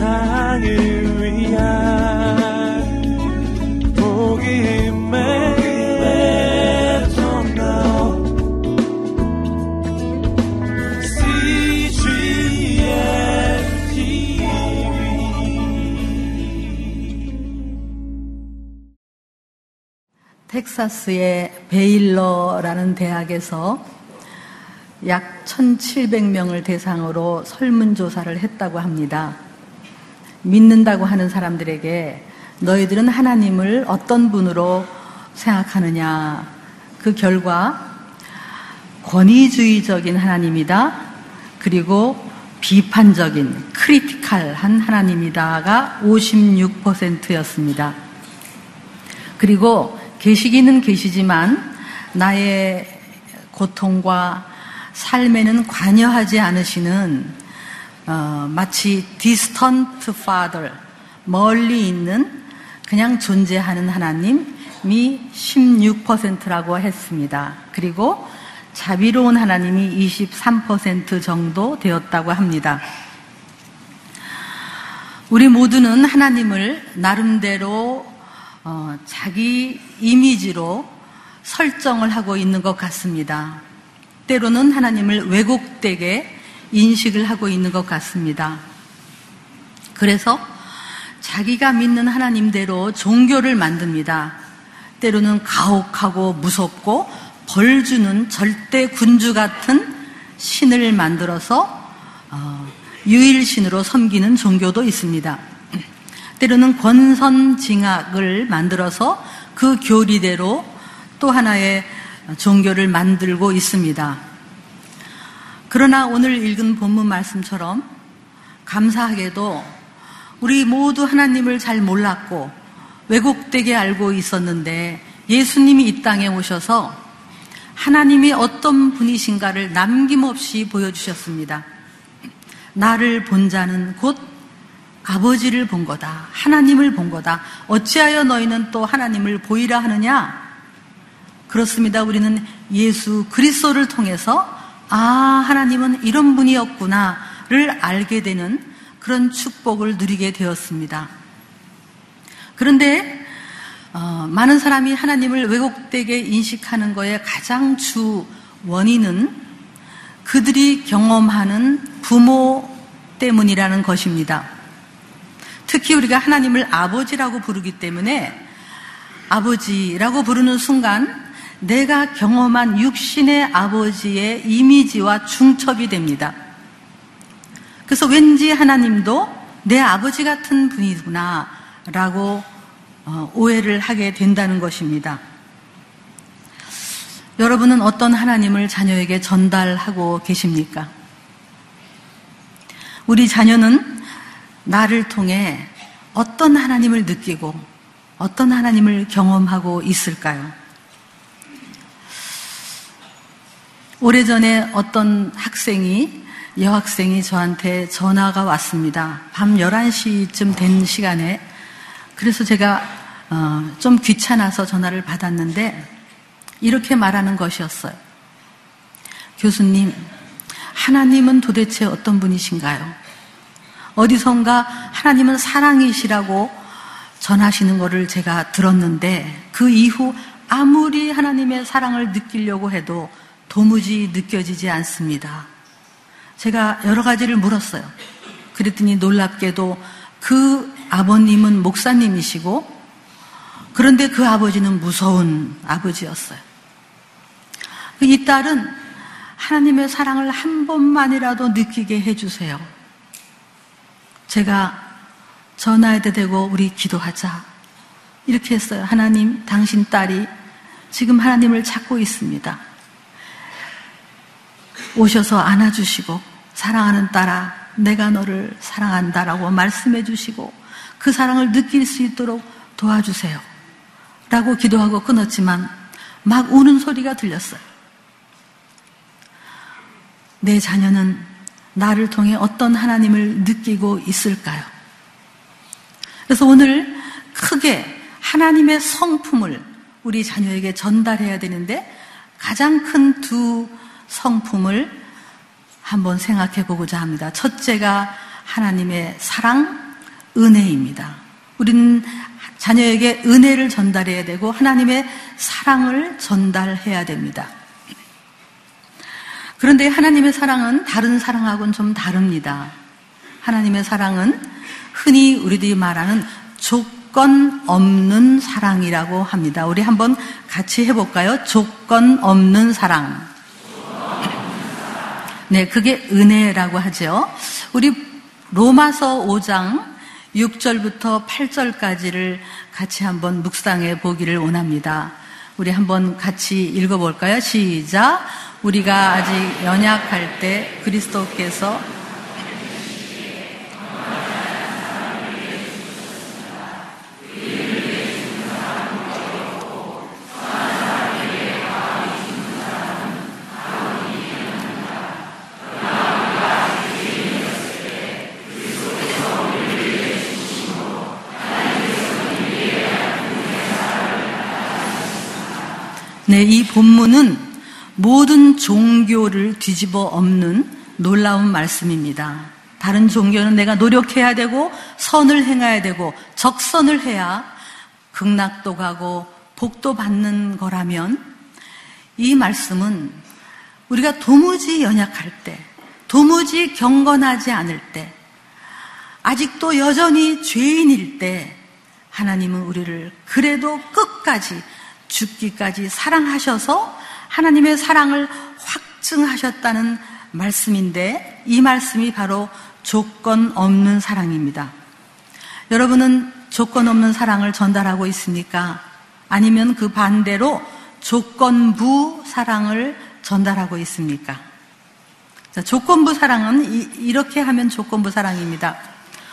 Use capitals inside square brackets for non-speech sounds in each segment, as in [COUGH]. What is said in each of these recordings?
세상을 위한 복음의 텍사스의 베일러라는 대학에서 약 1,700명을 대상으로 설문조사를 했다고 합니다. 믿는다고 하는 사람들에게 너희들은 하나님을 어떤 분으로 생각하느냐. 그 결과 권위주의적인 하나님이다. 그리고 비판적인 크리티칼한 하나님이다가 56%였습니다. 그리고 계시기는 계시지만 나의 고통과 삶에는 관여하지 않으시는 어, 마치 distant father 멀리 있는 그냥 존재하는 하나님이 16%라고 했습니다. 그리고 자비로운 하나님이 23% 정도 되었다고 합니다. 우리 모두는 하나님을 나름대로 어, 자기 이미지로 설정을 하고 있는 것 같습니다. 때로는 하나님을 왜곡되게 인식을 하고 있는 것 같습니다. 그래서 자기가 믿는 하나님대로 종교를 만듭니다. 때로는 가혹하고 무섭고 벌 주는 절대 군주 같은 신을 만들어서 어, 유일신으로 섬기는 종교도 있습니다. 때로는 권선징악을 만들어서 그 교리대로 또 하나의 종교를 만들고 있습니다. 그러나 오늘 읽은 본문 말씀처럼 감사하게도 우리 모두 하나님을 잘 몰랐고 왜곡되게 알고 있었는데 예수님이 이 땅에 오셔서 하나님이 어떤 분이신가를 남김없이 보여주셨습니다. 나를 본 자는 곧 아버지를 본 거다. 하나님을 본 거다. 어찌하여 너희는 또 하나님을 보이라 하느냐? 그렇습니다. 우리는 예수 그리스도를 통해서 아, 하나님은 이런 분이었구나를 알게 되는 그런 축복을 누리게 되었습니다. 그런데 어, 많은 사람이 하나님을 왜곡되게 인식하는 것의 가장 주 원인은 그들이 경험하는 부모 때문이라는 것입니다. 특히 우리가 하나님을 아버지라고 부르기 때문에 아버지라고 부르는 순간 내가 경험한 육신의 아버지의 이미지와 중첩이 됩니다. 그래서 왠지 하나님도 내 아버지 같은 분이구나 라고 어, 오해를 하게 된다는 것입니다. 여러분은 어떤 하나님을 자녀에게 전달하고 계십니까? 우리 자녀는 나를 통해 어떤 하나님을 느끼고 어떤 하나님을 경험하고 있을까요? 오래전에 어떤 학생이, 여학생이 저한테 전화가 왔습니다. 밤 11시쯤 된 시간에. 그래서 제가 어, 좀 귀찮아서 전화를 받았는데 이렇게 말하는 것이었어요. 교수님, 하나님은 도대체 어떤 분이신가요? 어디선가 하나님은 사랑이시라고 전하시는 것을 제가 들었는데 그 이후 아무리 하나님의 사랑을 느끼려고 해도 도무지 느껴지지 않습니다. 제가 여러 가지를 물었어요. 그랬더니 놀랍게도 그 아버님은 목사님이시고 그런데 그 아버지는 무서운 아버지였어요. 이 딸은 하나님의 사랑을 한 번만이라도 느끼게 해주세요. 제가 전화해도 되고 우리 기도하자. 이렇게 했어요. 하나님, 당신 딸이 지금 하나님을 찾고 있습니다. 오셔서 안아주시고, 사랑하는 딸아, 내가 너를 사랑한다라고 말씀해 주시고, 그 사랑을 느낄 수 있도록 도와주세요. 라고 기도하고 끊었지만, 막 우는 소리가 들렸어요. 내 자녀는 나를 통해 어떤 하나님을 느끼고 있을까요? 그래서 오늘 크게 하나님의 성품을 우리 자녀에게 전달해야 되는데 가장 큰 두 성품을 한번 생각해 보고자 합니다. 첫째가 하나님의 사랑, 은혜입니다. 우리는 자녀에게 은혜를 전달해야 되고 하나님의 사랑을 전달해야 됩니다. 그런데 하나님의 사랑은 다른 사랑하고는 좀 다릅니다. 하나님의 사랑은 흔히 우리들이 말하는 조건 없는 사랑이라고 합니다. 우리 한번 같이 해볼까요? 조건 없는 사랑. 네, 그게 은혜라고 하죠. 우리 로마서 5장 6절부터 8절까지를 같이 한번 묵상해 보기를 원합니다. 우리 한번 같이 읽어볼까요? 시작. 우리가 아직 연약할 때 그리스도께서 네, 이 본문은 모든 종교를 뒤집어 엎는 놀라운 말씀입니다. 다른 종교는 내가 노력해야 되고 선을 행해야 되고 적선을 해야 극락도 가고 복도 받는 거라면 이 말씀은 우리가 도무지 연약할 때, 도무지 경건하지 않을 때, 아직도 여전히 죄인일 때 하나님은 우리를 그래도 끝까지 죽기까지 사랑하셔서 하나님의 사랑을 확증하셨다는 말씀인데 이 말씀이 바로 조건 없는 사랑입니다. 여러분은 조건 없는 사랑을 전달하고 있습니까? 아니면 그 반대로 조건부 사랑을 전달하고 있습니까? 자, 조건부 사랑은 이, 렇게 하면 조건부 사랑입니다.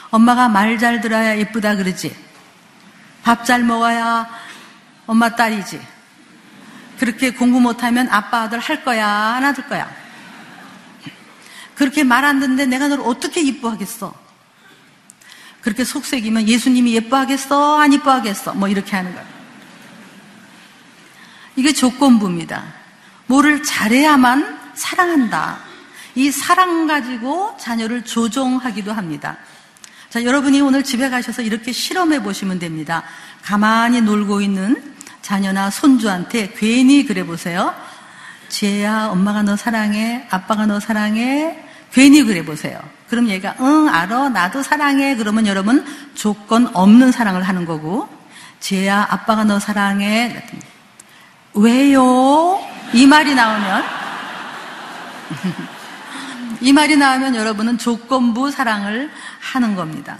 엄마가 말 잘 들어야 예쁘다 그러지. 밥 잘 먹어야 엄마 딸이지. 그렇게 공부 못하면 아빠 아들 할 거야, 안할 거야. 그렇게 말 안 듣는데 내가 너를 어떻게 이뻐하겠어? 그렇게 속색이면 예수님이 예뻐하겠어? 안 이뻐하겠어? 뭐 이렇게 하는 거야. 이게 조건부입니다. 뭐를 잘해야만 사랑한다. 이 사랑 가지고 자녀를 조종하기도 합니다. 자, 여러분이 오늘 집에 가셔서 이렇게 실험해 보시면 됩니다. 가만히 놀고 있는 자녀나 손주한테 괜히 그래 보세요. 지혜야, 엄마가 너 사랑해. 아빠가 너 사랑해. 괜히 그래 보세요. 그럼 얘가, 응, 알아. 나도 사랑해. 그러면 여러분 조건 없는 사랑을 하는 거고, 지혜야, 아빠가 너 사랑해. 왜요? 이 말이 나오면, [LAUGHS] 이 말이 나오면 여러분은 조건부 사랑을 하는 겁니다.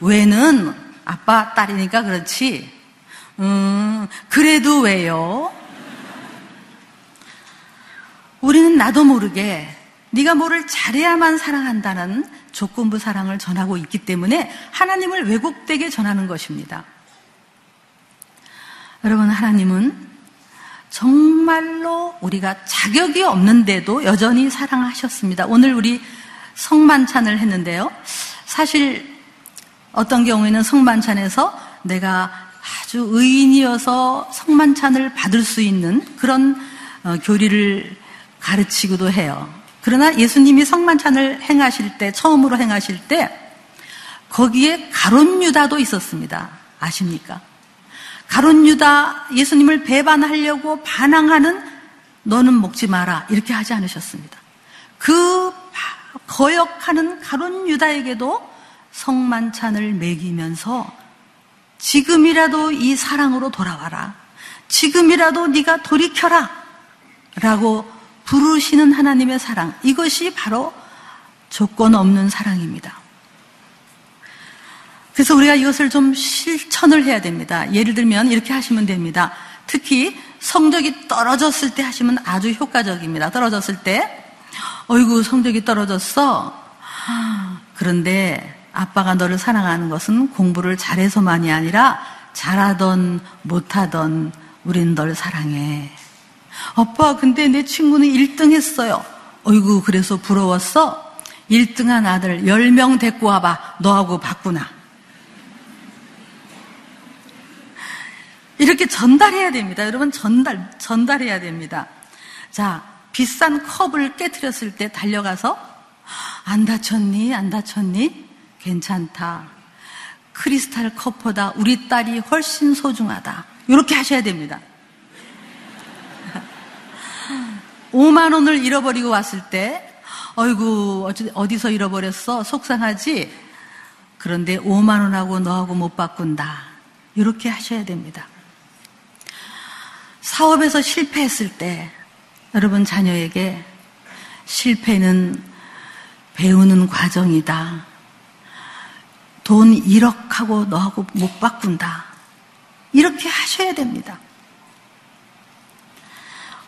왜는 아빠, 딸이니까 그렇지. 음, 그래도 왜요? 우리는 나도 모르게 네가 뭐를 잘해야만 사랑한다는 조건부 사랑을 전하고 있기 때문에 하나님을 왜곡되게 전하는 것입니다. 여러분, 하나님은 정말로 우리가 자격이 없는데도 여전히 사랑하셨습니다. 오늘 우리 성만찬을 했는데요. 사실 어떤 경우에는 성만찬에서 내가 아주 의인이어서 성만찬을 받을 수 있는 그런 어, 교리를 가르치기도 해요. 그러나 예수님이 성만찬을 행하실 때, 처음으로 행하실 때, 거기에 가론 유다도 있었습니다. 아십니까? 가론 유다 예수님을 배반하려고 반항하는 너는 먹지 마라. 이렇게 하지 않으셨습니다. 그 거역하는 가론 유다에게도 성만찬을 먹이면서 지금이라도 이 사랑으로 돌아와라. 지금이라도 네가 돌이켜라. 라고 부르시는 하나님의 사랑. 이것이 바로 조건 없는 사랑입니다. 그래서 우리가 이것을 좀 실천을 해야 됩니다. 예를 들면 이렇게 하시면 됩니다. 특히 성적이 떨어졌을 때 하시면 아주 효과적입니다. 떨어졌을 때, 어이구, 성적이 떨어졌어. 그런데 아빠가 너를 사랑하는 것은 공부를 잘해서만이 아니라 잘하던 못하던 우린 널 사랑해. 아빠, 근데 내 친구는 1등 했어요. 어이구, 그래서 부러웠어? 1등 한 아들 10명 데리고 와봐. 너하고 바꾸나. 이렇게 전달해야 됩니다. 여러분, 전달, 전달해야 됩니다. 자, 비싼 컵을 깨뜨렸을 때 달려가서, 안 다쳤니? 안 다쳤니? 괜찮다. 크리스탈 컵보다 우리 딸이 훨씬 소중하다. 이렇게 하셔야 됩니다. [LAUGHS] 5만 원을 잃어버리고 왔을 때, 어이구, 어디서 잃어버렸어? 속상하지? 그런데 5만 원하고 너하고 못 바꾼다. 이렇게 하셔야 됩니다. 사업에서 실패했을 때, 여러분 자녀에게 실패는 배우는 과정이다. 돈 1억 하고 너하고 못 바꾼다. 이렇게 하셔야 됩니다.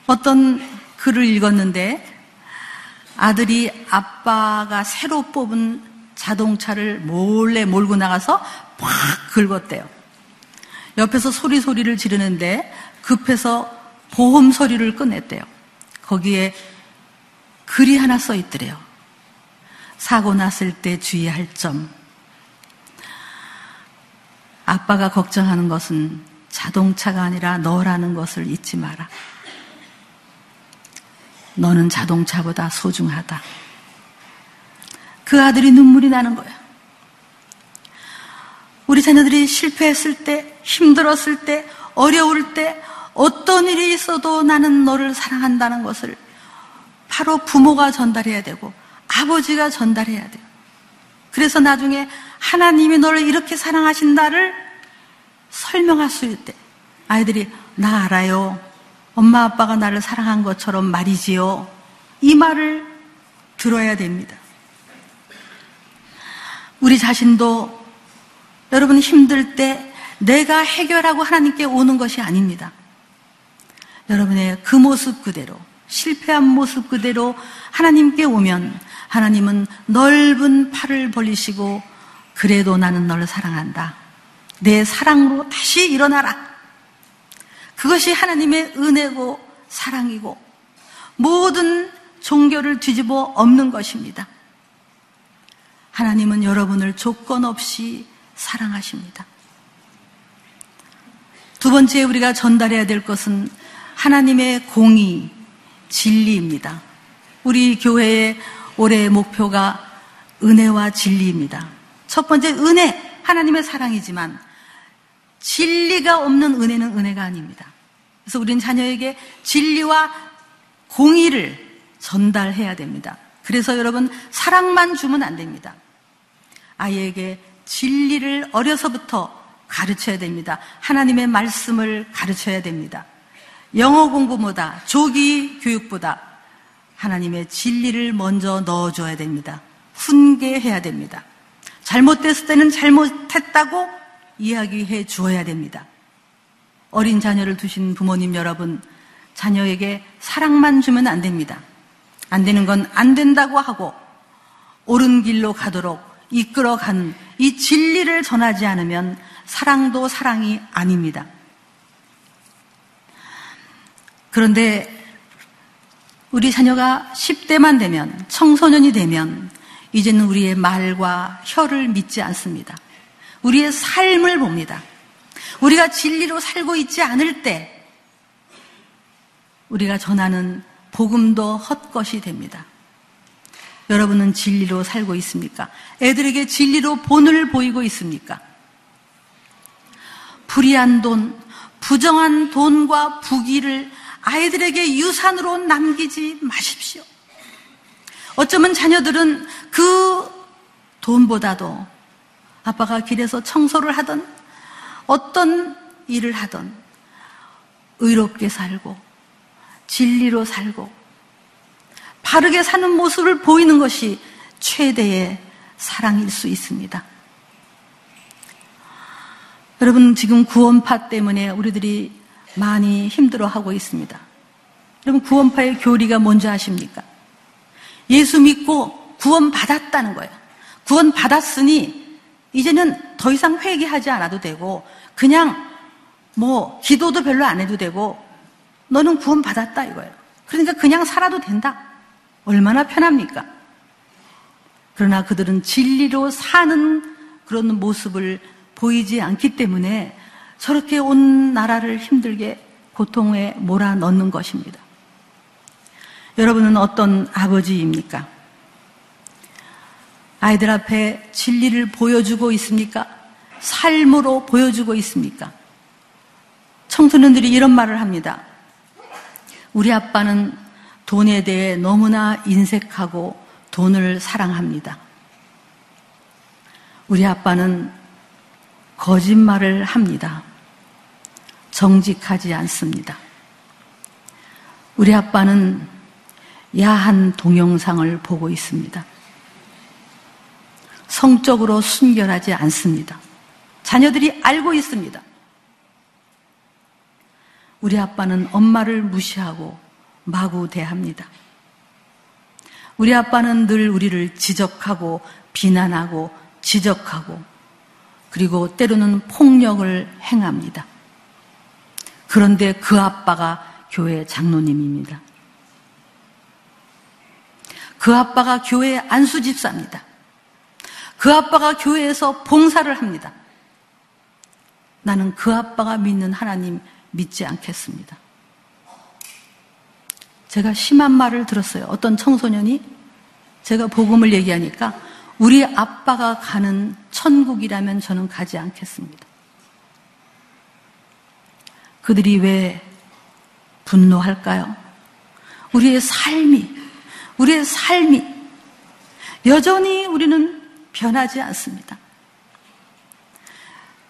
어떤 글을 읽었는데 아들이 아빠가 새로 뽑은 자동차를 몰래 몰고 나가서 팍 긁었대요. 옆에서 소리 소리를 지르는데 급해서 보험 소리를 꺼냈대요. 거기에 글이 하나 써 있더래요. 사고 났을 때 주의할 점. 아빠가 걱정하는 것은 자동차가 아니라 너라는 것을 잊지 마라. 너는 자동차보다 소중하다. 그 아들이 눈물이 나는 거야. 우리 자녀들이 실패했을 때, 힘들었을 때, 어려울 때, 어떤 일이 있어도 나는 너를 사랑한다는 것을 바로 부모가 전달해야 되고, 아버지가 전달해야 돼요. 그래서 나중에 하나님이 너를 이렇게 사랑하신다를 설명할 수때 아이들이 나 알아요. 엄마 아빠가 나를 사랑한 것처럼 말이지요. 이 말을 들어야 됩니다. 우리 자신도 여러분 힘들 때 내가 해결하고 하나님께 오는 것이 아닙니다. 여러분의 그 모습 그대로 실패한 모습 그대로 하나님께 오면 하나님은 넓은 팔을 벌리시고 그래도 나는 너를 사랑한다. 내 사랑으로 다시 일어나라. 그것이 하나님의 은혜고 사랑이고 모든 종교를 뒤집어 엎는 것입니다. 하나님은 여러분을 조건 없이 사랑하십니다. 두 번째 우리가 전달해야 될 것은 하나님의 공의, 진리입니다. 우리 교회의 올해의 목표가 은혜와 진리입니다. 첫 번째 은혜, 하나님의 사랑이지만 진리가 없는 은혜는 은혜가 아닙니다. 그래서 우리는 자녀에게 진리와 공의를 전달해야 됩니다. 그래서 여러분 사랑만 주면 안 됩니다. 아이에게 진리를 어려서부터 가르쳐야 됩니다. 하나님의 말씀을 가르쳐야 됩니다. 영어 공부보다 조기 교육보다 하나님의 진리를 먼저 넣어줘야 됩니다. 훈계해야 됩니다. 잘못됐을 때는 잘못했다고 이야기해 주어야 됩니다. 어린 자녀를 두신 부모님 여러분, 자녀에게 사랑만 주면 안 됩니다. 안 되는 건 안 된다고 하고 옳은 길로 가도록 이끌어가는 이 진리를 전하지 않으면 사랑도 사랑이 아닙니다. 그런데 우리 자녀가 10대만 되면, 청소년이 되면, 이제는 우리의 말과 혀를 믿지 않습니다. 우리의 삶을 봅니다. 우리가 진리로 살고 있지 않을 때, 우리가 전하는 복음도 헛것이 됩니다. 여러분은 진리로 살고 있습니까? 애들에게 진리로 본을 보이고 있습니까? 불의한 돈, 부정한 돈과 부귀를 아이들에게 유산으로 남기지 마십시오. 어쩌면 자녀들은 그 돈보다도 아빠가 길에서 청소를 하던 어떤 일을 하던 의롭게 살고 진리로 살고 바르게 사는 모습을 보이는 것이 최대의 사랑일 수 있습니다. 여러분 지금 구원파 때문에 우리들이 많이 힘들어하고 있습니다. 여러분 구원파의 교리가 뭔지 아십니까? 예수 믿고 구원 받았다는 거예요. 구원 받았으니 이제는 더 이상 회개하지 않아도 되고 그냥 뭐 기도도 별로 안 해도 되고 너는 구원 받았다 이거예요. 그러니까 그냥 살아도 된다. 얼마나 편합니까? 그러나 그들은 진리로 사는 그런 모습을 보이지 않기 때문에 저렇게 온 나라를 힘들게 고통에 몰아넣는 것입니다. 여러분은 어떤 아버지입니까? 아이들 앞에 진리를 보여주고 있습니까? 삶으로 보여주고 있습니까? 청소년들이 이런 말을 합니다. 우리 아빠는 돈에 대해 너무나 인색하고 돈을 사랑합니다. 우리 아빠는 거짓말을 합니다. 정직하지 않습니다. 우리 아빠는 야한 동영상을 보고 있습니다. 성적으로 순결하지 않습니다. 자녀들이 알고 있습니다. 우리 아빠는 엄마를 무시하고 마구 대합니다. 우리 아빠는 늘 우리를 지적하고 비난하고 지적하고 그리고 때로는 폭력을 행합니다. 그런데 그 아빠가 교회 장로님입니다. 그 아빠가 교회 안수 집사입니다. 그 아빠가 교회에서 봉사를 합니다. 나는 그 아빠가 믿는 하나님 믿지 않겠습니다. 제가 심한 말을 들었어요. 어떤 청소년이 제가 복음을 얘기하니까 우리 아빠가 가는 천국이라면 저는 가지 않겠습니다. 그들이 왜 분노할까요? 우리의 삶이, 우리의 삶이 여전히 우리는 변하지 않습니다.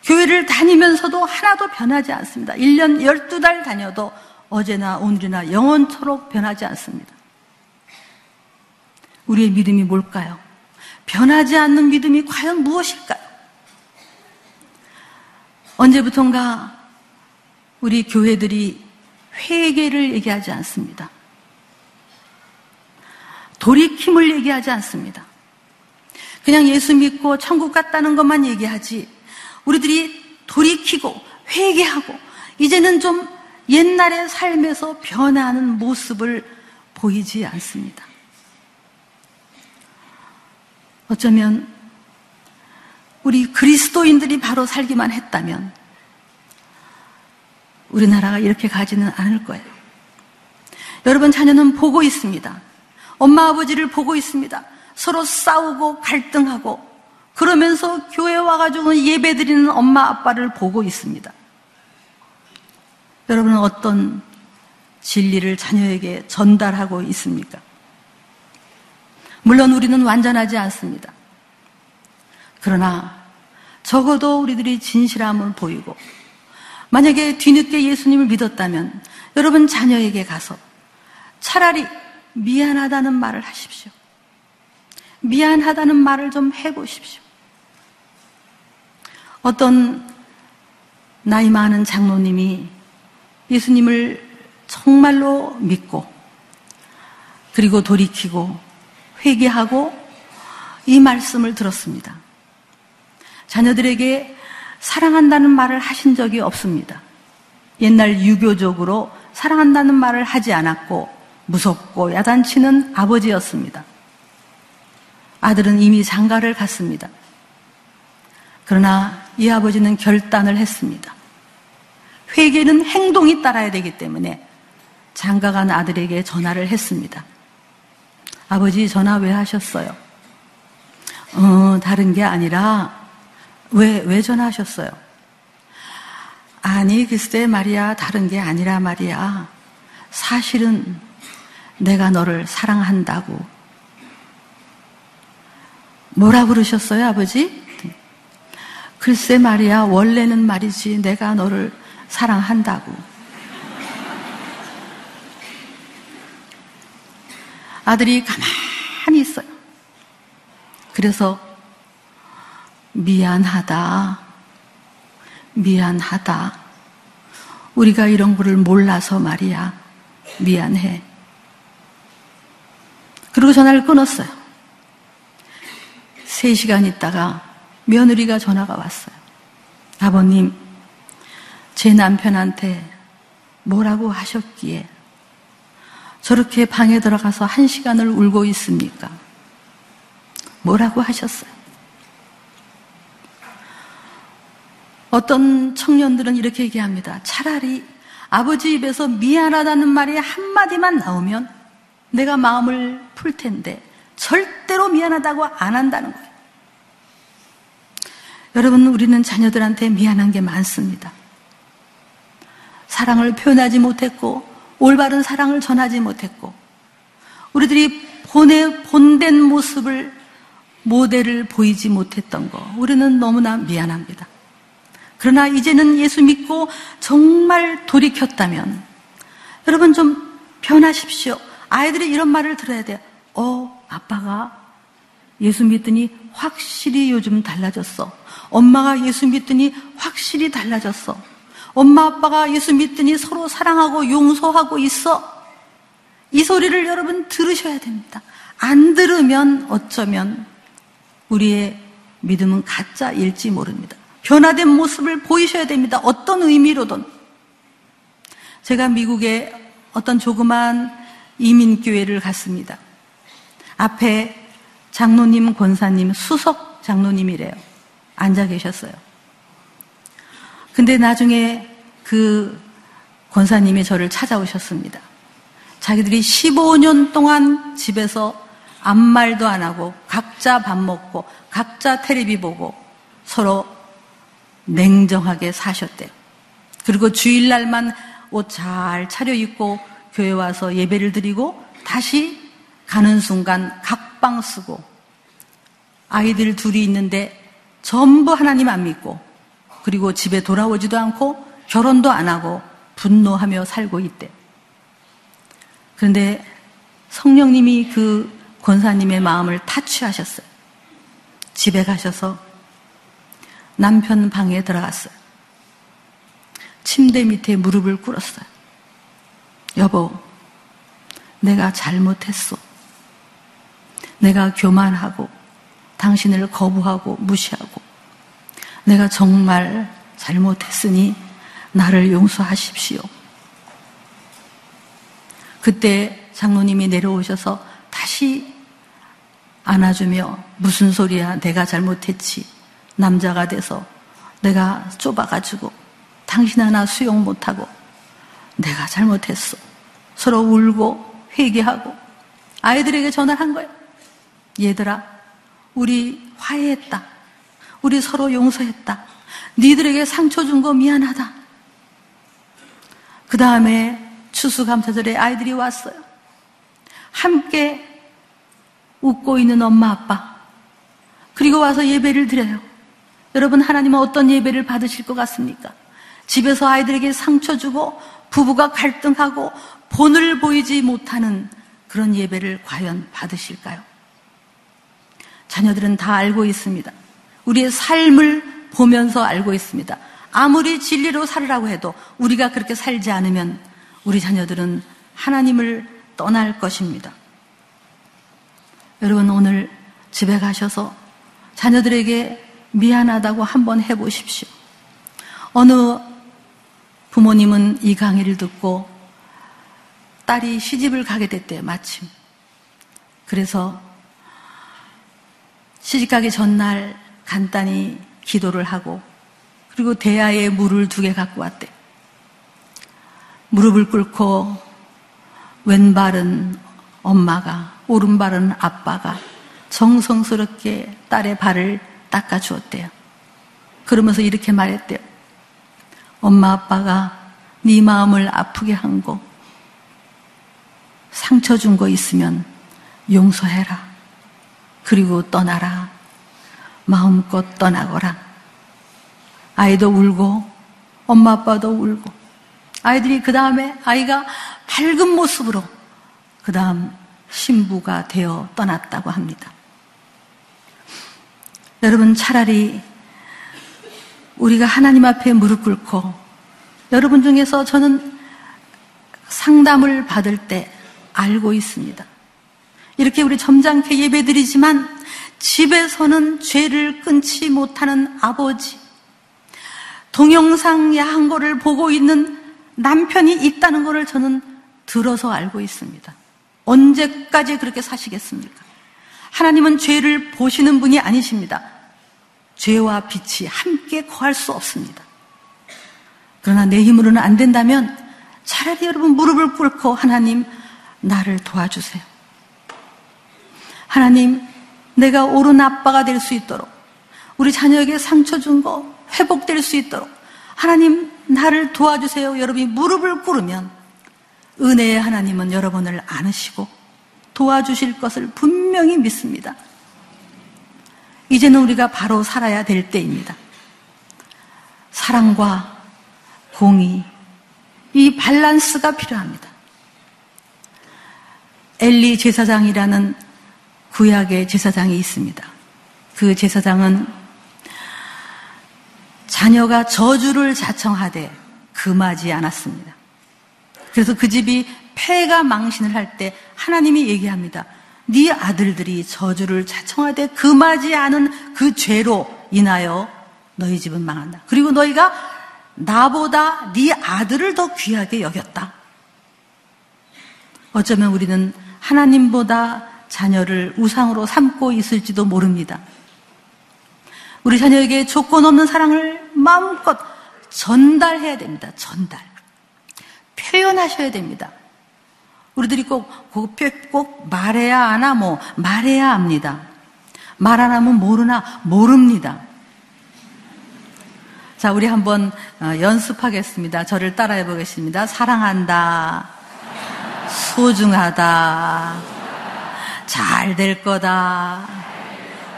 교회를 다니면서도 하나도 변하지 않습니다. 1년 12달 다녀도 어제나 오늘이나 영원토록 변하지 않습니다. 우리의 믿음이 뭘까요? 변하지 않는 믿음이 과연 무엇일까요? 언제부턴가 우리 교회들이 회개를 얘기하지 않습니다. 돌이킴을 얘기하지 않습니다. 그냥 예수 믿고 천국 갔다는 것만 얘기하지 우리들이 돌이키고 회개하고 이제는 좀 옛날의 삶에서 변하는 모습을 보이지 않습니다. 어쩌면 우리 그리스도인들이 바로 살기만 했다면 우리나라가 이렇게 가지는 않을 거예요. 여러분 자녀는 보고 있습니다. 엄마 아버지를 보고 있습니다. 서로 싸우고 갈등하고 그러면서 교회 와가지고 예배 드리는 엄마 아빠를 보고 있습니다. 여러분은 어떤 진리를 자녀에게 전달하고 있습니까? 물론 우리는 완전하지 않습니다. 그러나 적어도 우리들이 진실함을 보이고 만약에 뒤늦게 예수님을 믿었다면 여러분 자녀에게 가서 차라리 미안하다는 말을 하십시오. 미안하다는 말을 좀 해보십시오. 어떤 나이 많은 장로님이 예수님을 정말로 믿고 그리고 돌이키고 회개하고 이 말씀을 들었습니다. 자녀들에게 사랑한다는 말을 하신 적이 없습니다. 옛날 유교적으로 사랑한다는 말을 하지 않았고 무섭고 야단치는 아버지였습니다. 아들은 이미 장가를 갔습니다. 그러나 이 아버지는 결단을 했습니다. 회개는 행동이 따라야 되기 때문에 장가간 아들에게 전화를 했습니다. 아버지 전화 왜 하셨어요? 어, 다른 게 아니라 왜, 왜 전화하셨어요? 아니, 글쎄 말이야. 다른 게 아니라 말이야. 사실은 내가 너를 사랑한다고. 뭐라 그러셨어요, 아버지? 글쎄 말이야. 원래는 말이지. 내가 너를 사랑한다고. 아들이 가만히 있어요. 그래서 미안하다. 미안하다. 우리가 이런 거를 몰라서 말이야. 미안해. 그리고 전화를 끊었어요. 3시간 있다가 며느리가 전화가 왔어요. 아버님, 제 남편한테 뭐라고 하셨기에 저렇게 방에 들어가서 한 시간을 울고 있습니까? 뭐라고 하셨어요? 어떤 청년들은 이렇게 얘기합니다. 차라리 아버지 입에서 미안하다는 말이 한마디만 나오면 내가 마음을 풀 텐데 절대로 미안하다고 안 한다는 거예요. 여러분, 우리는 자녀들한테 미안한 게 많습니다. 사랑을 표현하지 못했고, 올바른 사랑을 전하지 못했고, 우리들이 본의, 본된 모습을, 모델을 보이지 못했던 거, 우리는 너무나 미안합니다. 그러나 이제는 예수 믿고 정말 돌이켰다면, 여러분 좀 변하십시오. 아이들이 이런 말을 들어야 돼요. 어, 아빠가 예수 믿더니 확실히 요즘 달라졌어. 엄마가 예수 믿더니 확실히 달라졌어. 엄마 아빠가 예수 믿더니 서로 사랑하고 용서하고 있어. 이 소리를 여러분 들으셔야 됩니다. 안 들으면 어쩌면 우리의 믿음은 가짜일지 모릅니다. 변화된 모습을 보이셔야 됩니다. 어떤 의미로든. 제가 미국에 어떤 조그만 이민교회를 갔습니다. 앞에 장로님, 권사님, 수석 장로님이래요. 앉아 계셨어요. 근데 나중에 그 권사님이 저를 찾아오셨습니다. 자기들이 15년 동안 집에서 아무 말도 안 하고 각자 밥 먹고 각자 테레비 보고 서로 냉정하게 사셨대요. 그리고 주일날만 옷 잘 차려입고 교회 와서 예배를 드리고 다시 가는 순간 각방 쓰고 아이들 둘이 있는데 전부 하나님 안 믿고 그리고 집에 돌아오지도 않고 결혼도 안 하고 분노하며 살고 있대. 그런데 성령님이 그 권사님의 마음을 타취하셨어요. 집에 가셔서 남편 방에 들어갔어요. 침대 밑에 무릎을 꿇었어요. 여보, 내가 잘못했어. 내가 교만하고 당신을 거부하고 무시하고 내가 정말 잘못했으니 나를 용서하십시오. 그때 장로님이 내려오셔서 다시 안아주며 무슨 소리야 내가 잘못했지. 남자가 돼서 내가 좁아가지고 당신 하나 수용 못하고 내가 잘못했어. 서로 울고 회개하고 아이들에게 전화를 한 거예요 얘들아 우리 화해했다 우리 서로 용서했다 니들에게 상처 준 거 미안하다 그 다음에 추수감사절에 아이들이 왔어요. 함께 웃고 있는 엄마, 아빠. 그리고 와서 예배를 드려요. 여러분, 하나님은 어떤 예배를 받으실 것 같습니까? 집에서 아이들에게 상처 주고 부부가 갈등하고 본을 보이지 못하는 그런 예배를 과연 받으실까요? 자녀들은 다 알고 있습니다. 우리의 삶을 보면서 알고 있습니다. 아무리 진리로 살으라고 해도 우리가 그렇게 살지 않으면 우리 자녀들은 하나님을 떠날 것입니다. 여러분 오늘 집에 가셔서 자녀들에게 미안하다고 한번 해보십시오. 어느 부모님은 이 강의를 듣고 딸이 시집을 가게 됐대요, 마침. 그래서 시집 가기 전날 간단히 기도를 하고 그리고 대야에 물을 두 개 갖고 왔대. 무릎을 꿇고 왼발은 엄마가 오른발은 아빠가 정성스럽게 딸의 발을 닦아 주었대요. 그러면서 이렇게 말했대요. 엄마 아빠가 네 마음을 아프게 한 거, 상처 준 거 있으면 용서해라. 그리고 떠나라. 마음껏 떠나거라. 아이도 울고 엄마 아빠도 울고 아이들이 그 다음에 아이가 밝은 모습으로 그 다음 신부가 되어 떠났다고 합니다. 여러분 차라리 우리가 하나님 앞에 무릎 꿇고 여러분 중에서 저는 상담을 받을 때 알고 있습니다. 이렇게 우리 점잖게 예배드리지만 집에서는 죄를 끊지 못하는 아버지, 동영상 야한 거를 보고 있는 남편이 있다는 것을 저는 들어서 알고 있습니다. 언제까지 그렇게 사시겠습니까? 하나님은 죄를 보시는 분이 아니십니다. 죄와 빛이 함께 거할 수 없습니다. 그러나 내 힘으로는 안 된다면 차라리 여러분 무릎을 꿇고 하나님 나를 도와주세요. 하나님 내가 옳은 아빠가 될 수 있도록 우리 자녀에게 상처 준 거 회복될 수 있도록 하나님 나를 도와주세요. 여러분이 무릎을 꿇으면 은혜의 하나님은 여러분을 안으시고 도와주실 것을 분명히 믿습니다. 이제는 우리가 바로 살아야 될 때입니다. 사랑과 공의, 이 밸런스가 필요합니다. 엘리 제사장이라는 구약의 제사장이 있습니다. 그 제사장은 자녀가 저주를 자청하되 금하지 않았습니다. 그래서 그 집이 폐가 망신을 할 때 하나님이 얘기합니다. 네 아들들이 저주를 자청하되 금하지 않은 그 죄로 인하여 너희 집은 망한다. 그리고 너희가 나보다 네 아들을 더 귀하게 여겼다. 어쩌면 우리는 하나님보다 자녀를 우상으로 삼고 있을지도 모릅니다. 우리 자녀에게 조건 없는 사랑을 마음껏 전달해야 됩니다. 전달. 표현하셔야 됩니다. 우리들이 꼭, 꼭, 꼭 말해야 하나, 뭐, 말해야 합니다. 말 안 하면 모르나, 모릅니다. 자, 우리 한번 어, 연습하겠습니다. 저를 따라해 보겠습니다. 사랑한다. 소중하다. 잘 될 거다.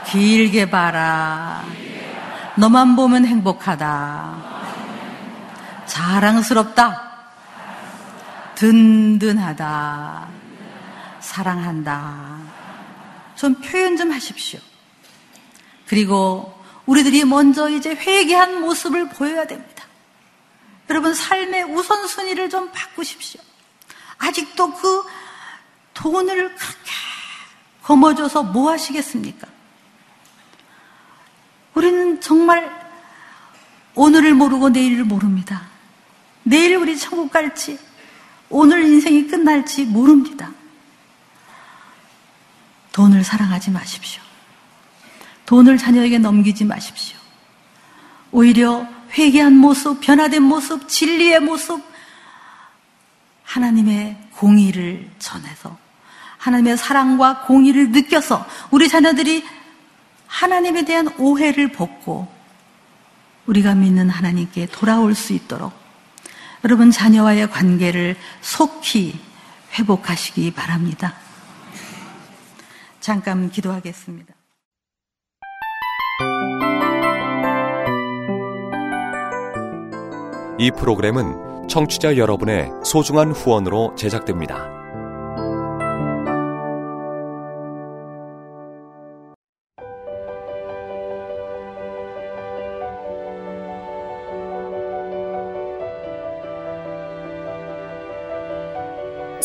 길게 봐라. 너만 보면 행복하다. 자랑스럽다. 든든하다. 사랑한다. 좀 표현 좀 하십시오. 그리고 우리들이 먼저 이제 회개한 모습을 보여야 됩니다. 여러분, 삶의 우선순위를 좀 바꾸십시오. 아직도 그 돈을 그렇게 거머줘서 뭐 하시겠습니까? 우리는 정말 오늘을 모르고 내일을 모릅니다. 내일 우리 천국 갈지, 오늘 인생이 끝날지 모릅니다. 돈을 사랑하지 마십시오. 돈을 자녀에게 넘기지 마십시오. 오히려 회개한 모습, 변화된 모습, 진리의 모습, 하나님의 공의를 전해서 하나님의 사랑과 공의를 느껴서 우리 자녀들이 하나님에 대한 오해를 벗고 우리가 믿는 하나님께 돌아올 수 있도록 여러분 자녀와의 관계를 속히 회복하시기 바랍니다. 잠깐 기도하겠습니다. 이 프로그램은 청취자 여러분의 소중한 후원으로 제작됩니다.